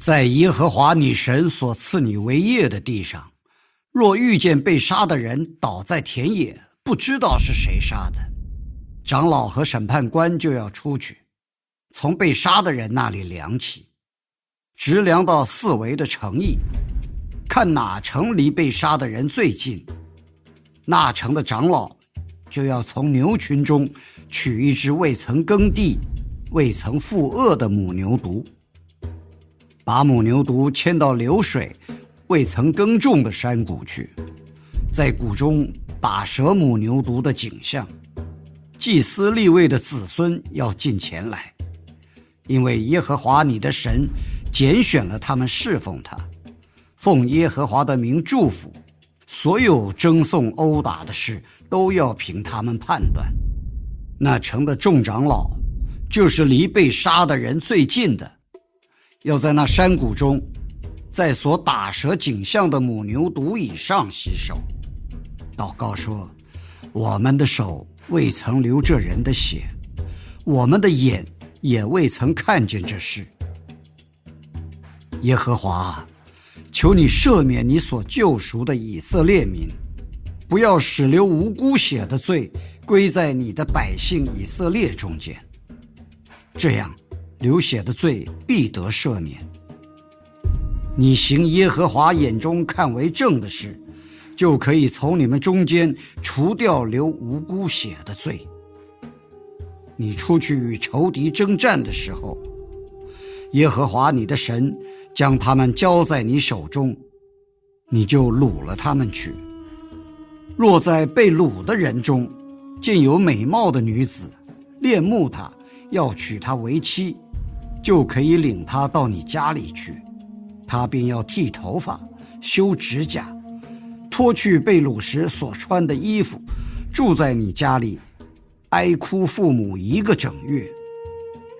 在耶和华你神所赐你为业的地上，若遇见被杀的人倒在田野，不知道是谁杀的，长老和审判官就要出去，从被杀的人那里量起，直量到四围的城邑，看哪城离被杀的人最近，那城的长老就要从牛群中取一只未曾耕地、未曾负恶的母牛犊，把母牛犊牵到流水、未曾耕种的山谷去，在谷中。打蛇母牛犊的景象，祭司立位的子孙要进前来，因为耶和华你的神拣选了他们侍奉他，奉耶和华的名祝福。所有争讼殴打的事都要凭他们判断。那城的众长老，就是离被杀的人最近的，要在那山谷中，在所打蛇景象的母牛犊以上洗手。祷告说：“我们的手未曾流这人的血，我们的眼也未曾看见这事。耶和华，求你赦免你所救赎的以色列民，不要使流无辜血的罪归在你的百姓以色列中间。这样，流血的罪必得赦免。你行耶和华眼中看为正的事。”就可以从你们中间除掉流无辜血的罪。你出去与仇敌征战的时候，耶和华你的神将他们交在你手中，你就掳了他们去。若在被掳的人中见有美貌的女子，恋慕她，要娶她为妻，就可以领她到你家里去，她便要剃头发、修指甲。脱去被掳时所穿的衣服，住在你家里，哀哭父母一个整月，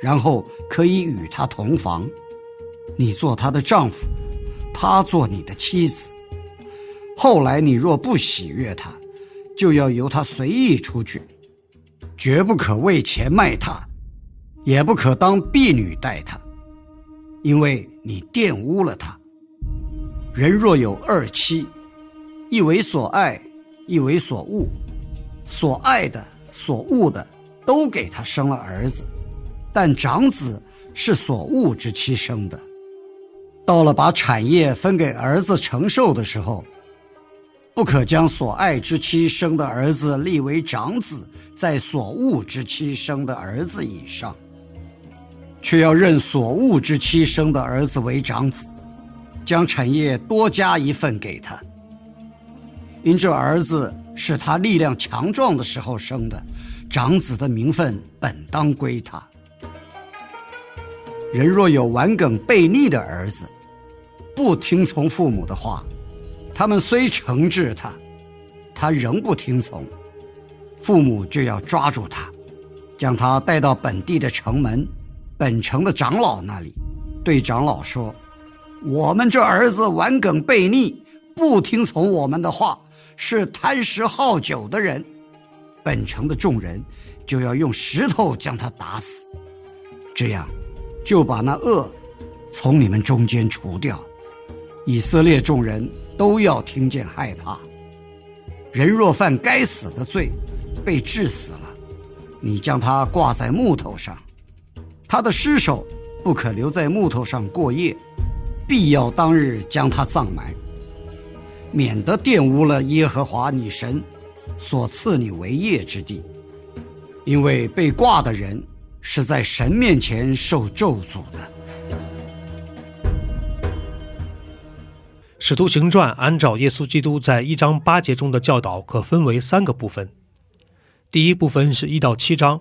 然后可以与他同房，你做他的丈夫，他做你的妻子。后来你若不喜悦他，就要由他随意出去，绝不可为钱卖他，也不可当婢女待他，因为你玷污了他。人若有二妻。一为所爱，一为所恶，所爱的、所恶的，都给他生了儿子，但长子是所恶之妻生的。到了把产业分给儿子承受的时候，不可将所爱之妻生的儿子立为长子，在所恶之妻生的儿子以上，却要认所恶之妻生的儿子为长子，将产业多加一份给他。因这儿子是他力量强壮的时候生的，长子的名分本当归他。人若有顽梗悖逆的儿子，不听从父母的话，他们虽惩治他，他仍不听从，父母就要抓住他，将他带到本地的城门，本城的长老那里，对长老说：“我们这儿子顽梗悖逆，不听从我们的话。”是贪食好酒的人，本城的众人就要用石头将他打死，这样就把那恶从你们中间除掉。以色列众人都要听见害怕。人若犯该死的罪，被治死了，你将他挂在木头上，他的尸首不可留在木头上过夜，必要当日将他葬埋，免得玷污了耶和华你神所赐你为业之地。因为被挂的人是在神面前受咒诅的。使徒行传按照耶稣基督在一章八节中的教导，可分为三个部分。第一部分是一到七章，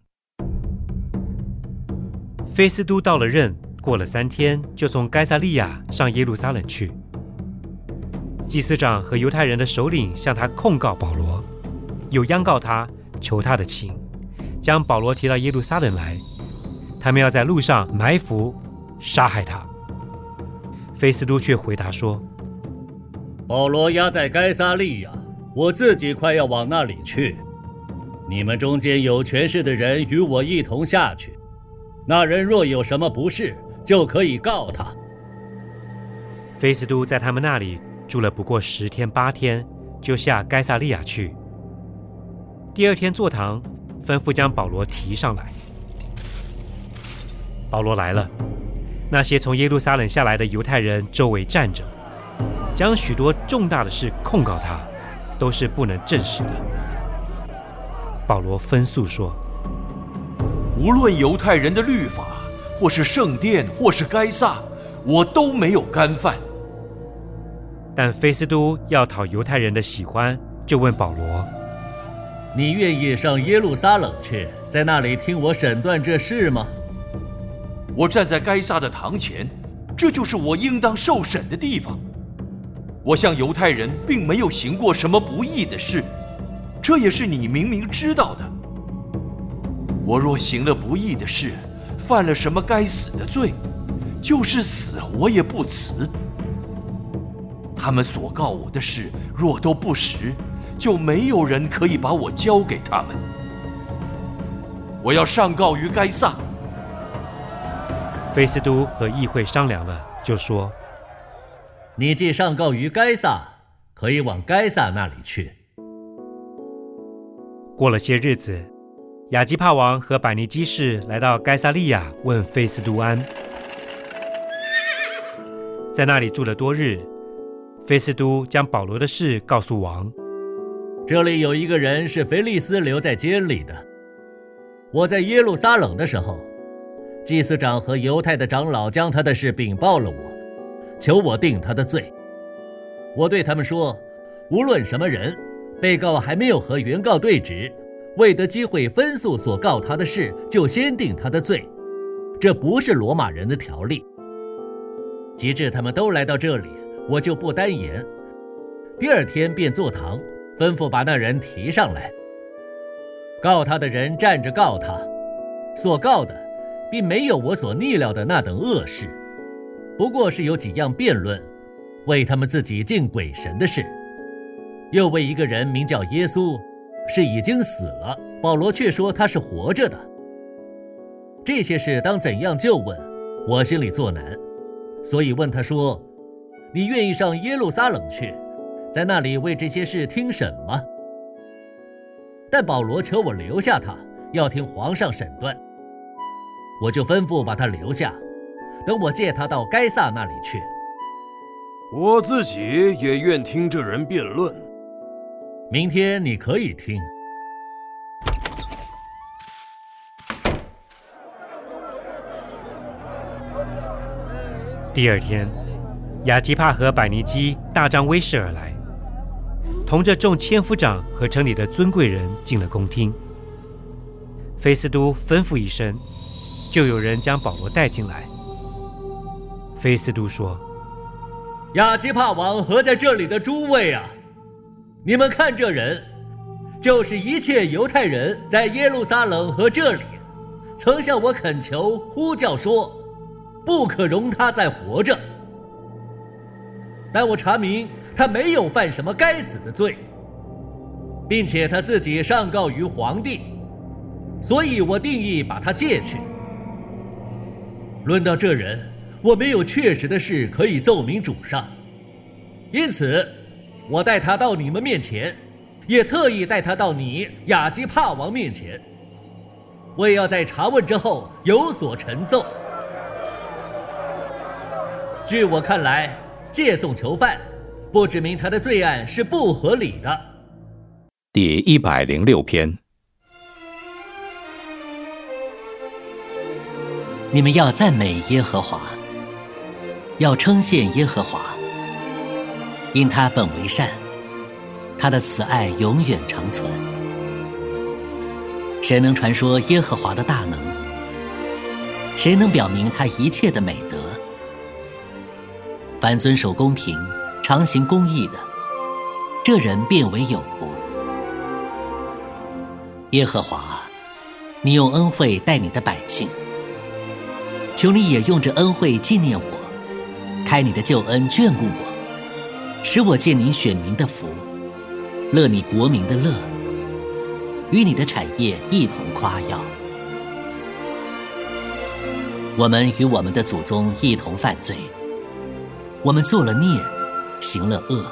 菲斯都到了任，过了三天，就从该萨利亚上耶路撒冷去。祭司长和犹太人的首领向他控告保罗，又央告他，求他的情，将保罗提到耶路撒冷来。他们要在路上埋伏，杀害他。菲斯都却回答说：“保罗押在该萨利亚。”我自己快要往那里去，你们中间有权势的人与我一同下去。那人若有什么不是，就可以告他。菲斯都在他们那里住了不过十天八天，就下该萨利亚去。第二天坐堂，吩咐将保罗提上来。保罗来了，那些从耶路撒冷下来的犹太人周围站着，将许多重大的事控告他。都是不能证实的。保罗分诉说：“无论犹太人的律法，或是圣殿，或是该撒，我都没有干犯。”但菲斯都要讨犹太人的喜欢，就问保罗：“你愿意上耶路撒冷去，在那里听我审断这事吗？”我站在该撒的堂前，这就是我应当受审的地方。我向犹太人并没有行过什么不义的事，这也是你明明知道的。我若行了不义的事，犯了什么该死的罪，就是死我也不辞。他们所告我的事若都不实，就没有人可以把我交给他们。我要上告于该撒。菲斯都和议会商量了，就说。你既上告于该撒，可以往该撒那里去。过了些日子，亚基帕王和百尼基士来到该萨利亚，问费斯都安，在那里住了多日。费斯都将保罗的事告诉王。这里有一个人是腓利斯留在监里的。我在耶路撒冷的时候，祭司长和犹太的长老将他的事禀报了我。求我定他的罪。我对他们说：无论什么人，被告还没有和原告对质，未得机会分诉所告他的事，就先定他的罪，这不是罗马人的条例。及至他们都来到这里，我就不单言。第二天便坐堂，吩咐把那人提上来。告他的人站着告他，所告的，并没有我所逆料的那等恶事。不过是有几样辩论，为他们自己敬鬼神的事，又为一个人名叫耶稣，是已经死了，保罗却说他是活着的。这些事当怎样就问，我心里作难，所以问他说：“你愿意上耶路撒冷去，在那里为这些事听审吗？”但保罗求我留下他，要听皇上审断，我就吩咐把他留下。等我借他到该萨那里去。我自己也愿听这人辩论。明天你可以听。第二天，雅基帕和百尼基大张威势而来，同着众千夫长和城里的尊贵人进了宫厅。菲斯都吩咐一声，就有人将保罗带进来。菲斯都说：“雅基帕王和在这里的诸位啊，你们看这人，就是一切犹太人在耶路撒冷和这里，曾向我恳求呼叫说，不可容他再活着。但我查明他没有犯什么该死的罪，并且他自己上告于皇帝，所以我定义把他借去。论到这人，我没有确实的事可以奏明主上，因此，我带他到你们面前，也特意带他到你雅基帕王面前，我也要在查问之后有所陈奏。据我看来，借送囚犯，不指明他的罪案是不合理的。第一百零六篇，你们要赞美耶和华，要称谢耶和华，因他本为善，他的慈爱永远长存。谁能传说耶和华的大能？谁能表明他一切的美德？凡遵守公平、常行公义的，这人变为有福。耶和华，你用恩惠待你的百姓，求你也用这恩惠纪念我，开你的救恩眷顾我，使我借你选民的福，乐你国民的乐，与你的产业一同夸耀。我们与我们的祖宗一同犯罪。我们做了孽，行了恶。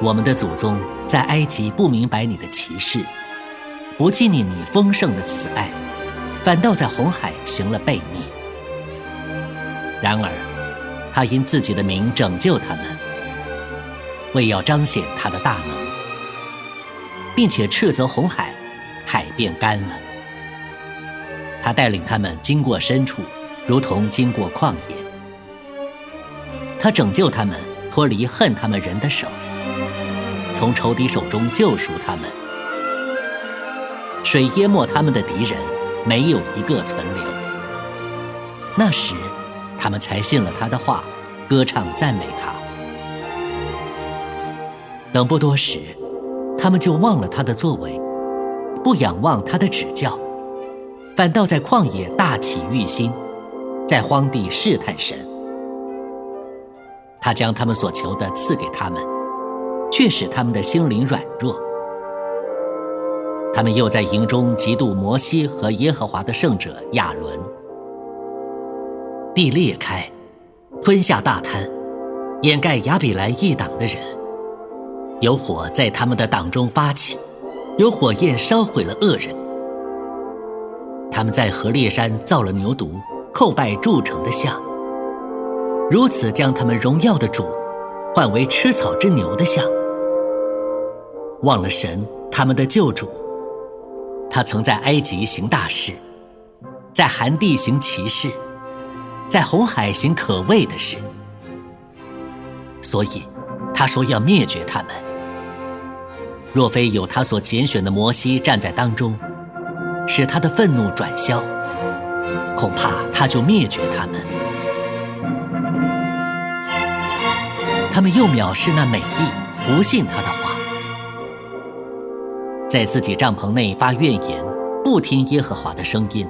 我们的祖宗在埃及不明白你的歧视，不纪念你丰盛的慈爱，反倒在红海行了悖逆。然而，他因自己的名拯救他们，为要彰显他的大能，并且斥责红海，海变干了。他带领他们经过深处，如同经过旷野。他拯救他们脱离恨他们人的手，从仇敌手中救赎他们。水淹没他们的敌人，没有一个存留。那时，他们才信了他的话，歌唱赞美他。等不多时，他们就忘了他的作为，不仰望他的指教，反倒在旷野大起欲心，在荒地试探神。他将他们所求的赐给他们，却使他们的心灵软弱。他们又在营中嫉妒摩西和耶和华的圣者亚伦。地裂开，吞下大滩，掩盖亚比兰一党的人。有火在他们的党中发起，有火焰烧毁了恶人。他们在河烈山造了牛犊，叩拜铸成的像。如此将他们荣耀的主换为吃草之牛的像，忘了神他们的救主。他曾在埃及行大事，在寒地行奇事，在红海行可畏的事。所以他说要灭绝他们。若非有他所拣选的摩西站在当中，使他的愤怒转消，恐怕他就灭绝他们。他们又藐视那美丽，不信他的话，在自己帐篷内发怨言，不听耶和华的声音。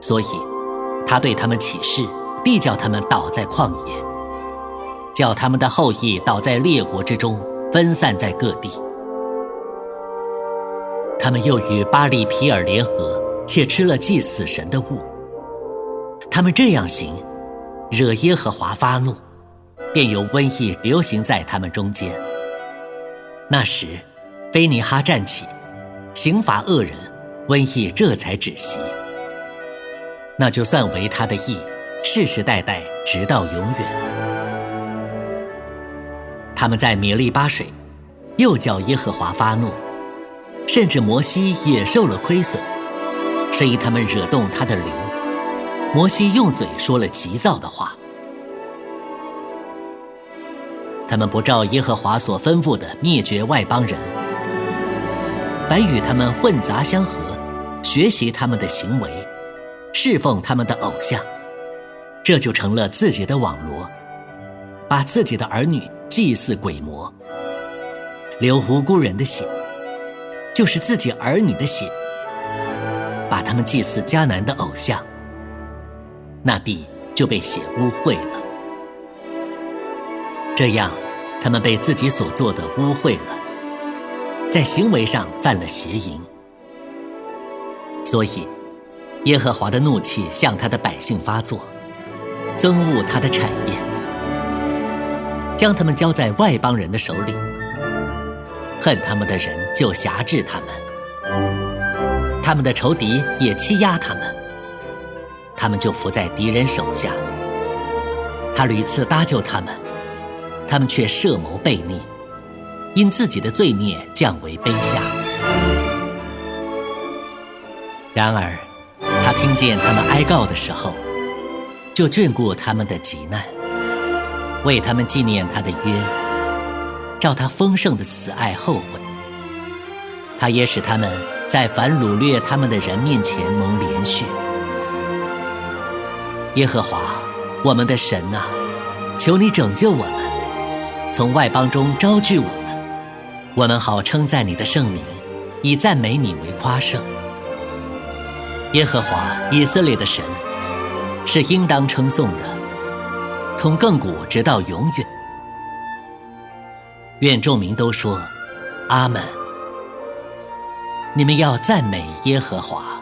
所以，他对他们起誓，必叫他们倒在旷野，叫他们的后裔倒在列国之中，分散在各地。他们又与巴利皮尔联合，且吃了祭死神的物。他们这样行，惹耶和华发怒。便有瘟疫流行在他们中间。那时，菲尼哈站起，刑罚恶人，瘟疫这才止息。那就算为他的义，世世代代直到永远。他们在米利巴水，又叫耶和华发怒，甚至摩西也受了亏损，是因他们惹动他的灵。摩西用嘴说了急躁的话。他们不照耶和华所吩咐的灭绝外邦人，反与他们混杂相合，学习他们的行为，侍奉他们的偶像，这就成了自己的网罗，把自己的儿女祭祀鬼魔，流无辜人的血，就是自己儿女的血，把他们祭祀迦南的偶像，那地就被血污秽了。这样，他们被自己所做的污秽了，在行为上犯了邪淫。所以，耶和华的怒气向他的百姓发作，憎恶他的产业，将他们交在外邦人的手里。恨他们的人就辖制他们，他们的仇敌也欺压他们，他们就伏在敌人手下。他屡次搭救他们，他们却设谋悖逆，因自己的罪孽降为卑下。然而，听见他们哀告的时候，就眷顾他们的急难，为他们纪念他的约，照他丰盛的慈爱后悔。他也使他们在凡掳掠他们的人面前蒙连续。耶和华，我们的神啊，求你拯救我们，从外邦中招聚我们，我们好称赞你的圣名，以赞美你为夸胜。耶和华以色列的神是应当称颂的，从亘古直到永远。愿众民都说阿门。你们要赞美耶和华。